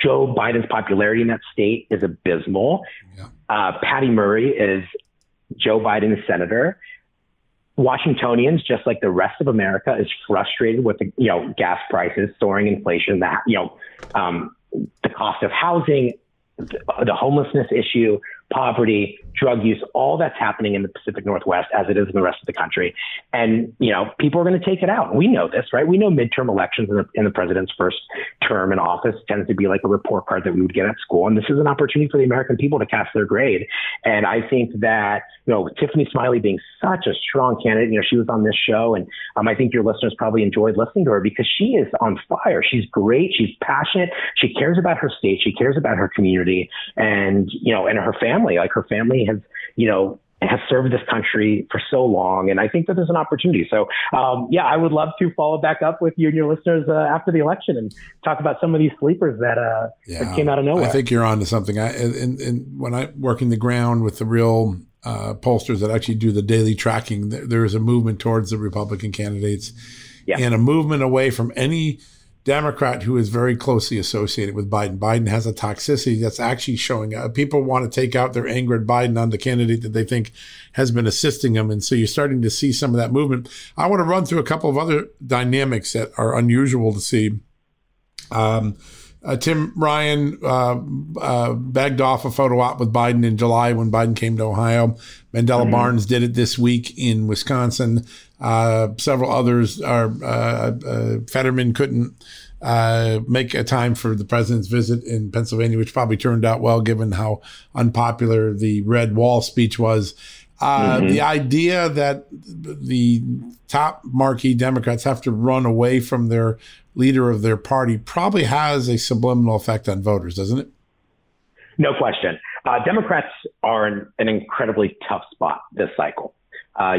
Joe Biden's popularity in that state is abysmal. Yeah. Uh, Patty Murray is Joe Biden's senator. Washingtonians, just like the rest of America, is frustrated with the you know gas prices, soaring inflation, that you know um, the cost of housing, the, the homelessness issue, poverty, drug use, all that's happening in the Pacific Northwest as it is in the rest of the country. And, you know, people are going to take it out. We know this, right? We know midterm elections in the, in the president's first term in office tends to be like a report card that we would get at school. And this is an opportunity for the American people to cast their grade. And I think that, you know, Tiffany Smiley being such a strong candidate, you know, she was on this show and um, I think your listeners probably enjoyed listening to her because she is on fire. She's great. She's passionate. She cares about her state. She cares about her community and, you know, and her family. Like her family has, you know, has served this country for so long. And I think that there's an opportunity. So, um, yeah, I would love to follow back up with you and your listeners uh, after the election and talk about some of these sleepers that, uh, yeah, that came out of nowhere. I think you're on to something. I, and, and when I work in the ground with the real uh, pollsters that actually do the daily tracking, there, there is a movement towards the Republican candidates yeah. and a movement away from any – Democrat who is very closely associated with Biden. Biden has a toxicity that's actually showing up. People want to take out their anger at Biden on the candidate that they think has been assisting them. And so you're starting to see some of that movement. I want to run through a couple of other dynamics that are unusual to see. Um, uh, Tim Ryan uh, uh, begged off a photo op with Biden in July when Biden came to Ohio. Mandela mm-hmm. Barnes did it this week in Wisconsin. Uh, several others are. Uh, uh, Fetterman couldn't make a time for the president's visit in Pennsylvania, which probably turned out well given how unpopular the Red Wall speech was. Mm-hmm. The idea that the top marquee Democrats have to run away from their leader of their party probably has a subliminal effect on voters, doesn't it? No question. Uh, Democrats are in an incredibly tough spot this cycle. Uh,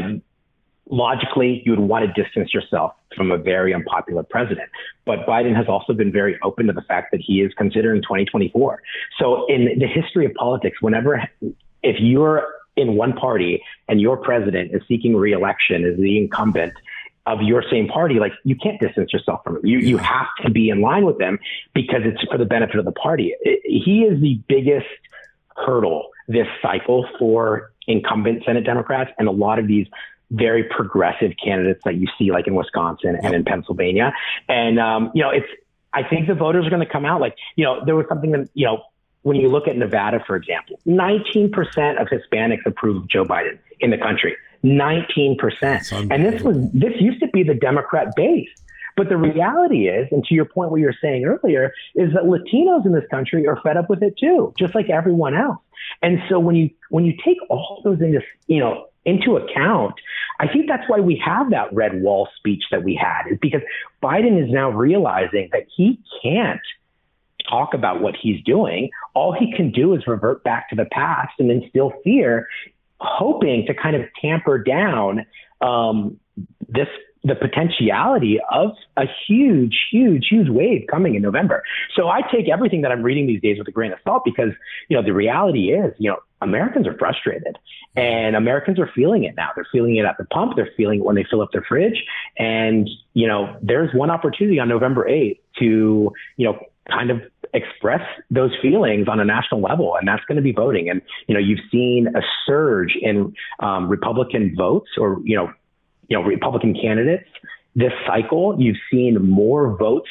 logically, you would want to distance yourself from a very unpopular president. But Biden has also been very open to the fact that he is considering 2024. So, in the history of politics, whenever, if you're in one party and your president is seeking reelection as the incumbent, of your same party, like you can't distance yourself from him. You you have to be in line with them because it's for the benefit of the party. It, he is the biggest hurdle this cycle for incumbent Senate Democrats and a lot of these very progressive candidates that you see like in Wisconsin and in Pennsylvania. And um, you know, it's I think the voters are going to come out like you know there was something that you know when you look at Nevada, for example, 19% of Hispanics approve of Joe Biden in the country. 19%. And this was this used to be the Democrat base. But the reality is, and to your point, what you were saying earlier, is that Latinos in this country are fed up with it too, just like everyone else. And so when you when you take all those into you know into account, I think that's why we have that red wall speech that we had, is because Biden is now realizing that he can't talk about what he's doing. All he can do is revert back to the past and instill fear hoping to kind of tamper down um, this the potentiality of a huge, huge, huge wave coming in November. So I take everything that I'm reading these days with a grain of salt because, you know, the reality is, you know, Americans are frustrated and Americans are feeling it now. They're feeling it at the pump. They're feeling it when they fill up their fridge. And, you know, there's one opportunity on November 8th to, you know, kind of express those feelings on a national level, and that's going to be voting. And you know, you've seen a surge in um, Republican votes, or you know, you know, Republican candidates this cycle. You've seen more votes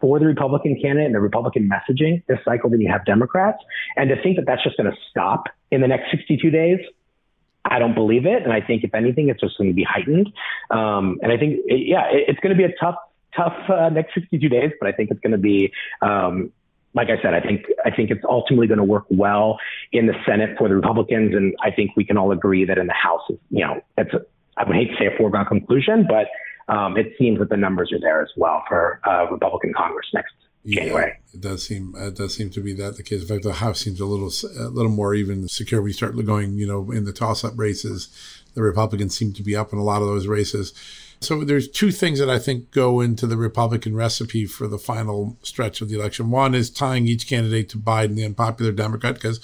for the Republican candidate and the Republican messaging this cycle than you have Democrats. And to think that that's just going to stop in the next 62 days, I don't believe it. And I think if anything, it's just going to be heightened. Um, and I think, yeah, it, it's going to be a tough, tough uh, next 62 days, but I think it's going to be, um, like I said, I think I think it's ultimately going to work well in the Senate for the Republicans, and I think we can all agree that in the House, you know, it's a, I would hate to say a foregone conclusion, but um, it seems that the numbers are there as well for uh, Republican Congress next January. Yeah, it does seem it does seem to be that the case. In fact, the House seems a little a little more even secure. We start going, you know, in the toss up races, the Republicans seem to be up in a lot of those races. So there's two things that I think go into the Republican recipe for the final stretch of the election. One is tying each candidate to Biden, the unpopular Democrat, because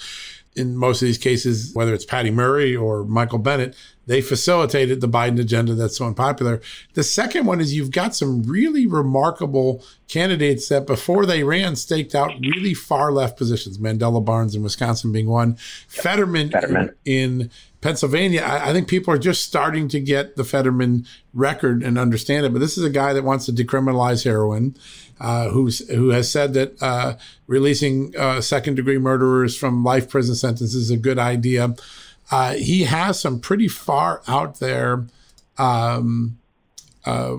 in most of these cases, whether it's Patty Murray or Michael Bennet, they facilitated the Biden agenda that's so unpopular. The second one is you've got some really remarkable candidates that before they ran staked out really far left positions. Mandela Barnes in Wisconsin being one, Fetterman, Fetterman. In, Pennsylvania. I, I, think people are just starting to get the Fetterman record and understand it. But this is a guy that wants to decriminalize heroin. Uh, who's who has said that uh, releasing uh, second degree murderers from life prison sentences is a good idea. Uh, he has some pretty far out there um, uh,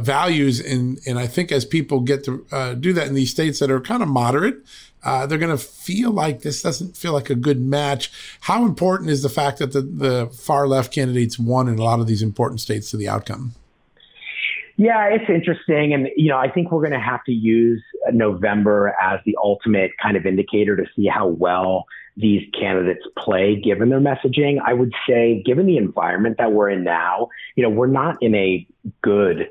values, and and I think as people get to uh, do that in these states that are kind of moderate, uh, they're going to feel like this doesn't feel like a good match. How important is the fact that the, the far left candidates won in a lot of these important states to the outcome? Yeah, it's interesting. And, you know, I think we're going to have to use November as the ultimate kind of indicator to see how well these candidates play given their messaging. I would say, given the environment that we're in now, you know, we're not in a good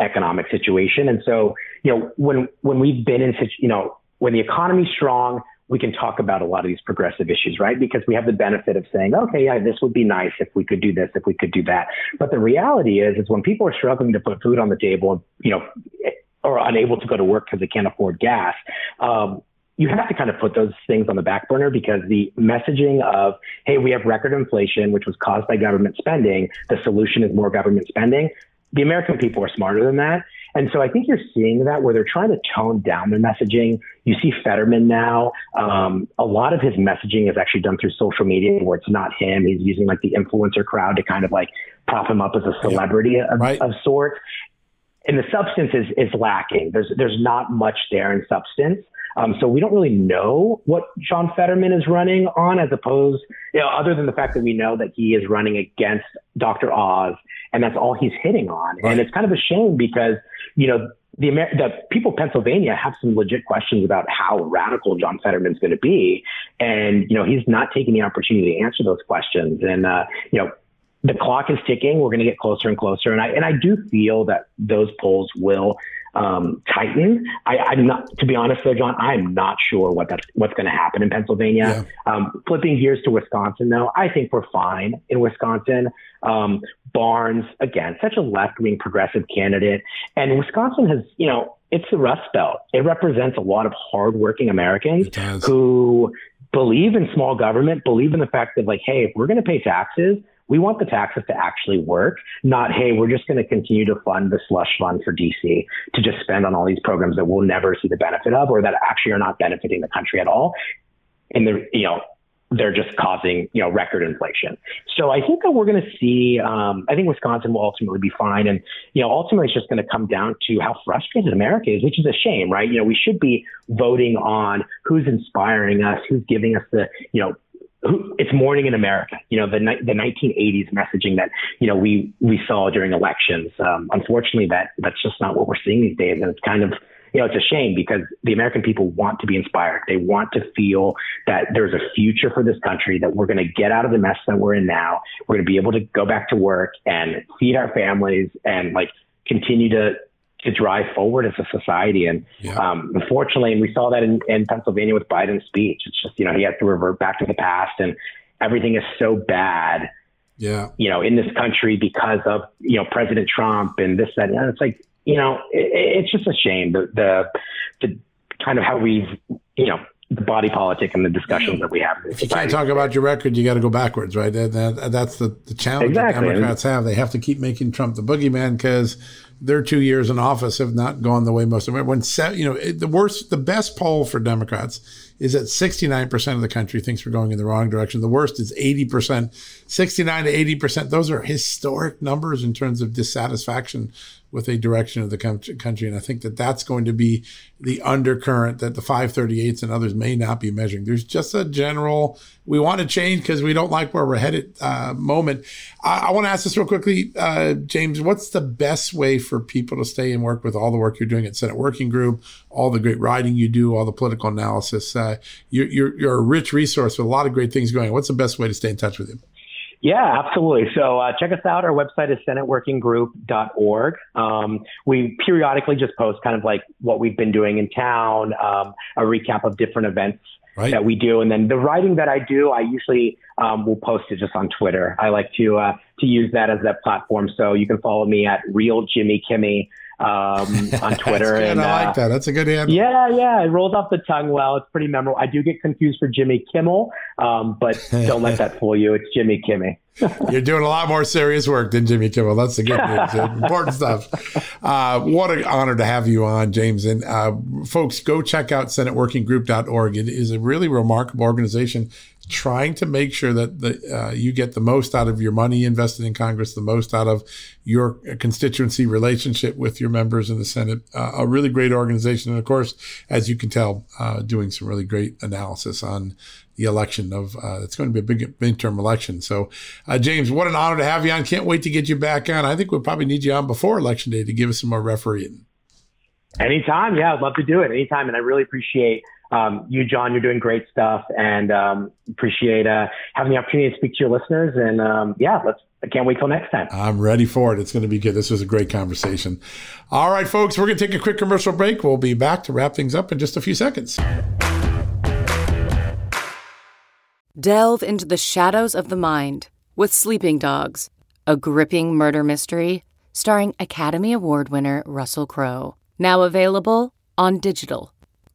economic situation. And so, you know, when when we've been in such, you know, when the economy's strong, we can talk about a lot of these progressive issues, right? Because we have the benefit of saying, okay, yeah, this would be nice if we could do this, if we could do that. But the reality is, is when people are struggling to put food on the table, you know, or unable to go to work because they can't afford gas, um, you have to kind of put those things on the back burner because the messaging of, hey, we have record inflation, which was caused by government spending, the solution is more government spending. The American people are smarter than that. And so I think you're seeing that where they're trying to tone down their messaging. You see Fetterman now. Um, a lot of his messaging is actually done through social media where it's not him. He's using like the influencer crowd to kind of like prop him up as a celebrity yeah, of, right. of sorts. And the substance is, is lacking. There's, there's not much there in substance. Um, so we don't really know what John Fetterman is running on, as opposed, you know, other than the fact that we know that he is running against Dr. Oz, and that's all he's hitting on. Right. And it's kind of a shame because, you know, the, Amer- the people of Pennsylvania have some legit questions about how radical John Fetterman's going to be, and you know he's not taking the opportunity to answer those questions. And uh, you know the clock is ticking. We're going to get closer and closer, and I and I do feel that those polls will um, tighten. I, am not, to be honest, though, John. I'm not sure what that's what's going to happen in Pennsylvania. Yeah. Um, flipping gears to Wisconsin, though, I think we're fine in Wisconsin. Um, Barnes, again, such a left-wing progressive candidate, and Wisconsin has, you know, it's the Rust Belt. It represents a lot of hardworking Americans who believe in small government, believe in the fact that, like, hey, if we're going to pay taxes, we want the taxes to actually work, not, hey, we're just going to continue to fund the slush fund for DC to just spend on all these programs that we'll never see the benefit of or that actually are not benefiting the country at all. And the, you know, they're just causing, you know, record inflation. So I think that we're going to see, um, I think Wisconsin will ultimately be fine. And, you know, ultimately it's just going to come down to how frustrated America is, which is a shame, right? You know, we should be voting on who's inspiring us, who's giving us the, you know, it's morning in America. You know, the the 1980s messaging that you know we we saw during elections. Um, unfortunately, that that's just not what we're seeing these days, and it's kind of you know it's a shame because the American people want to be inspired. They want to feel that there's a future for this country. That we're going to get out of the mess that we're in now. We're going to be able to go back to work and feed our families and like continue to to drive forward as a society. And yeah. um, unfortunately, and we saw that in, in Pennsylvania with Biden's speech. It's just you know he has to revert back to the past, and everything is so bad. Yeah, you know, in this country because of you know President Trump and this that. And it's like you know, it, it's just a shame. The the the kind of how we've, you know, the body politic and the discussions that we have. If you can't talk about your record, you got to go backwards, right? That, that, that's the, the challenge exactly. that Democrats have. They have to keep making Trump the boogeyman because their two years in office have not gone the way most of them. When you know the worst, the best poll for Democrats is that 69% of the country thinks we're going in the wrong direction. The worst is 80%, 69 to 80%. Those are historic numbers in terms of dissatisfaction with a direction of the country. And I think that that's going to be the undercurrent that the 538s and others may not be measuring. There's just a general, we want to change because we don't like where we're headed uh, moment. I, I want to ask this real quickly, uh, James, what's the best way for people to stay and work with all the work you're doing at Senate Working Group, all the great writing you do, all the political analysis? Uh, you're, you're, you're a rich resource with a lot of great things going. What's the best way to stay in touch with you? Yeah, absolutely. So uh, check us out. Our website is senateworkinggroup.org. Um, we periodically just post kind of like what we've been doing in town, um, a recap of different events right. that we do, and then the writing that I do, I usually um, will post it just on Twitter. I like to uh, to use that as that platform. So you can follow me at real Jimmy Kimmy um, [LAUGHS] on Twitter. and I like uh, that. That's a good answer. Yeah, yeah, it rolls off the tongue well. It's pretty memorable. I do get confused for Jimmy Kimmel, um, but don't let that [LAUGHS] fool you. It's Jimmy Kimmy. [LAUGHS] You're doing a lot more serious work than Jimmy Kimmel. That's the good news. Important stuff. Uh, what an honor to have you on, James. And uh, folks, go check out SenateWorkingGroup.org. It is a really remarkable organization trying to make sure that the, uh, you get the most out of your money invested in Congress, the most out of your constituency relationship with your members in the Senate. Uh, a really great organization. And of course, as you can tell, uh, doing some really great analysis on the election of, uh, it's going to be a big midterm election. So, uh, James, what an honor to have you on. Can't wait to get you back on. I think we'll probably need you on before election day to give us some more refereeing. Anytime. Yeah, I'd love to do it anytime. And I really appreciate um, you, John, you're doing great stuff, and um, appreciate uh, having the opportunity to speak to your listeners. And um, yeah, let's. I can't wait till next time. I'm ready for it. It's going to be good. This was a great conversation. All right, folks, we're going to take a quick commercial break. We'll be back to wrap things up in just a few seconds. Delve into the shadows of the mind with Sleeping Dogs, a gripping murder mystery starring Academy Award winner Russell Crowe. Now available on digital.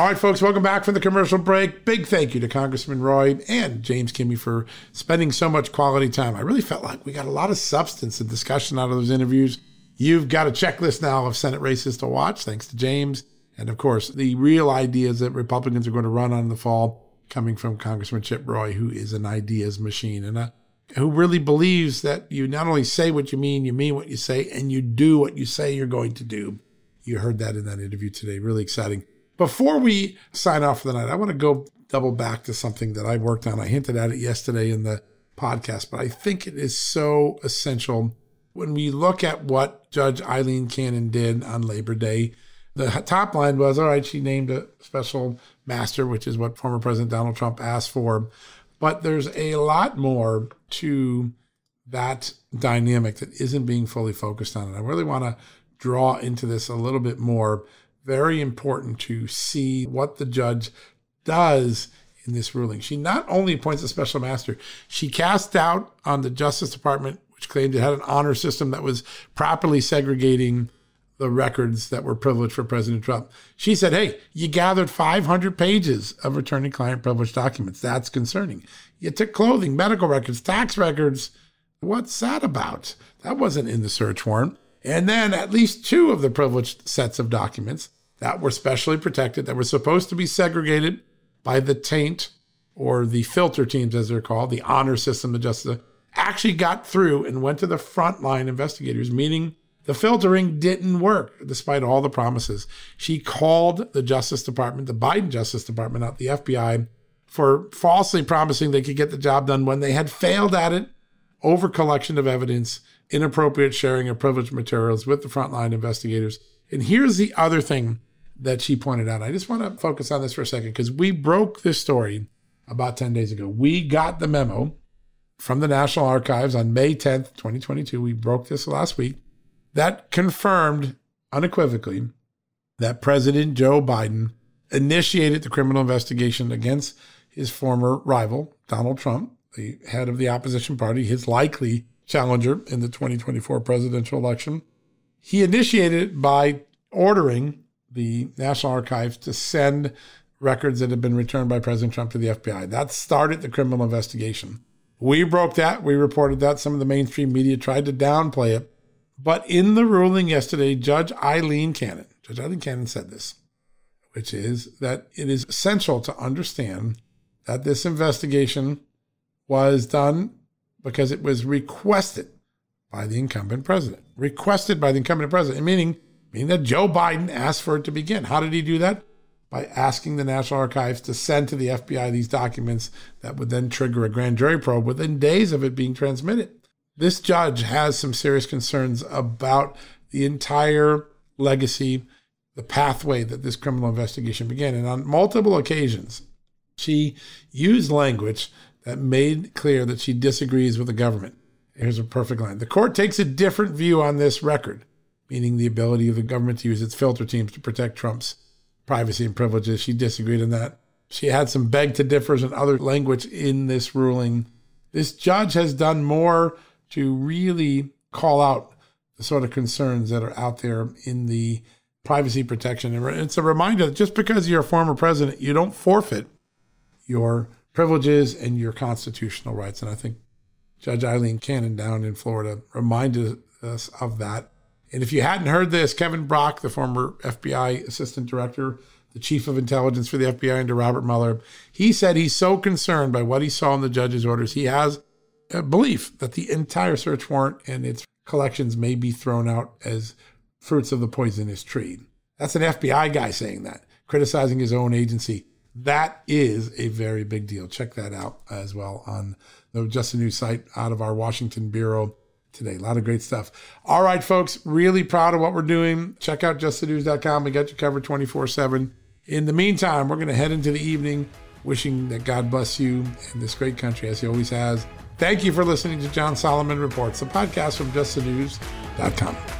All right, folks, welcome back from the commercial break. Big thank you to Congressman Roy and James Kimmy for spending so much quality time. I really felt like we got a lot of substance and discussion out of those interviews. You've got a checklist now of Senate races to watch, thanks to James. And of course, the real ideas that Republicans are going to run on in the fall coming from Congressman Chip Roy, who is an ideas machine and a, who really believes that you not only say what you mean, you mean what you say, and you do what you say you're going to do. You heard that in that interview today. Really exciting. Before we sign off for the night, I want to go double back to something that I worked on. I hinted at it yesterday in the podcast, but I think it is so essential when we look at what Judge Aileen Cannon did on Labor Day. The top line was all right, she named a special master, which is what former President Donald Trump asked for. But there's a lot more to that dynamic that isn't being fully focused on. And I really want to draw into this a little bit more very important to see what the judge does in this ruling. She not only appoints a special master, she cast doubt on the Justice Department, which claimed it had an honor system that was properly segregating the records that were privileged for President Trump. She said, Hey, you gathered 500 pages of attorney client privilege documents. That's concerning. You took clothing, medical records, tax records. What's that about? That wasn't in the search warrant. And then at least two of the privileged sets of documents that were specially protected, that were supposed to be segregated by the taint or the filter teams, as they're called, the honor system of justice, actually got through and went to the frontline investigators, meaning the filtering didn't work despite all the promises. She called the Justice Department, the Biden Justice Department, not the FBI, for falsely promising they could get the job done when they had failed at it, over collection of evidence, inappropriate sharing of privileged materials with the frontline investigators. And here's the other thing that she pointed out. I just want to focus on this for a second because we broke this story about 10 days ago. We got the memo from the National Archives on May 10th, 2022. We broke this last week that confirmed unequivocally that President Joe Biden initiated the criminal investigation against his former rival, Donald Trump, the head of the opposition party, his likely challenger in the 2024 presidential election. He initiated it by ordering the National Archives to send records that had been returned by President Trump to the FBI. That started the criminal investigation. We broke that. We reported that. Some of the mainstream media tried to downplay it. But in the ruling yesterday, Judge Aileen Cannon, Judge Aileen Cannon said this, which is that it is essential to understand that this investigation was done because it was requested by the incumbent president. Requested by the incumbent president, meaning, meaning that Joe Biden asked for it to begin. How did he do that? By asking the National Archives to send to the FBI these documents that would then trigger a grand jury probe within days of it being transmitted. This judge has some serious concerns about the entire legacy, the pathway that this criminal investigation began. And on multiple occasions, she used language that made clear that she disagrees with the government. Here's a perfect line. The court takes a different view on this record, meaning the ability of the government to use its filter teams to protect Trump's privacy and privileges. She disagreed on that. She had some beg to differs and other language in this ruling. This judge has done more to really call out the sort of concerns that are out there in the privacy protection. And it's a reminder that just because you're a former president, you don't forfeit your privileges and your constitutional rights. And I think Judge Aileen Cannon down in Florida reminded us of that. And if you hadn't heard this, Kevin Brock, the former FBI assistant director, the chief of intelligence for the FBI under Robert Mueller, he said he's so concerned by what he saw in the judge's orders, he has a belief that the entire search warrant and its collections may be thrown out as fruits of the poisonous tree. That's an FBI guy saying that, criticizing his own agency. That is a very big deal. Check that out as well on the Just the News site out of our Washington Bureau today. A lot of great stuff. All right, folks, really proud of what we're doing. Check out justthenews.com. We got you covered 24 7. In the meantime, we're going to head into the evening wishing that God bless you and this great country as He always has. Thank you for listening to John Solomon Reports, the podcast from justthenews.com.